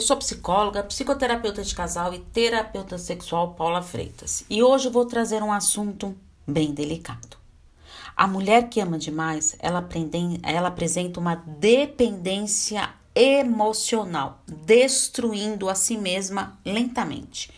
eu sou psicóloga, psicoterapeuta de casal e terapeuta sexual Paula Freitas. E hoje vou trazer um assunto bem delicado. A mulher que ama demais, ela, aprende, ela apresenta uma dependência emocional, destruindo a si mesma lentamente.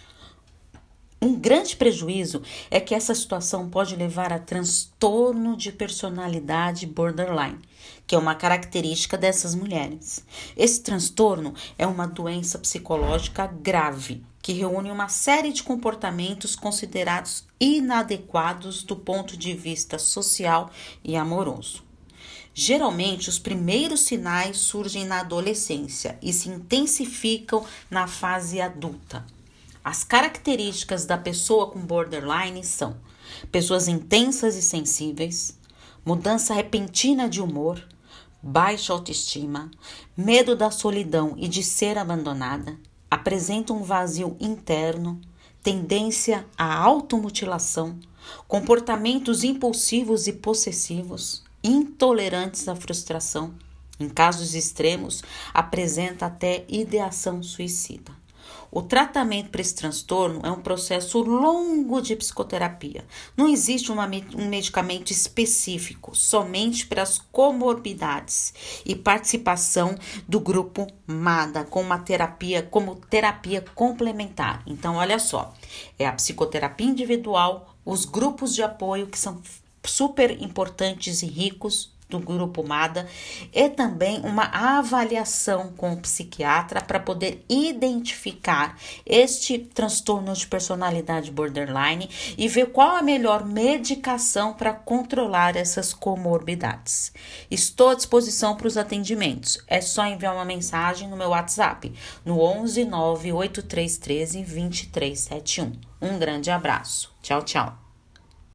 Um grande prejuízo é que essa situação pode levar a transtorno de personalidade borderline, que é uma característica dessas mulheres. Esse transtorno é uma doença psicológica grave que reúne uma série de comportamentos considerados inadequados do ponto de vista social e amoroso. Geralmente, os primeiros sinais surgem na adolescência e se intensificam na fase adulta. As características da pessoa com borderline são pessoas intensas e sensíveis, mudança repentina de humor, baixa autoestima, medo da solidão e de ser abandonada, apresenta um vazio interno, tendência à automutilação, comportamentos impulsivos e possessivos, intolerantes à frustração. Em casos extremos, apresenta até ideação suicida. O tratamento para esse transtorno é um processo longo de psicoterapia. Não existe uma, um medicamento específico, somente para as comorbidades e participação do grupo MADA com uma terapia como terapia complementar. Então, olha só, é a psicoterapia individual, os grupos de apoio que são super importantes e ricos do grupo MADA e também uma avaliação com o psiquiatra para poder identificar este transtorno de personalidade borderline e ver qual a melhor medicação para controlar essas comorbidades. Estou à disposição para os atendimentos. É só enviar uma mensagem no meu WhatsApp no 11 98313 2371. Um grande abraço. Tchau, tchau.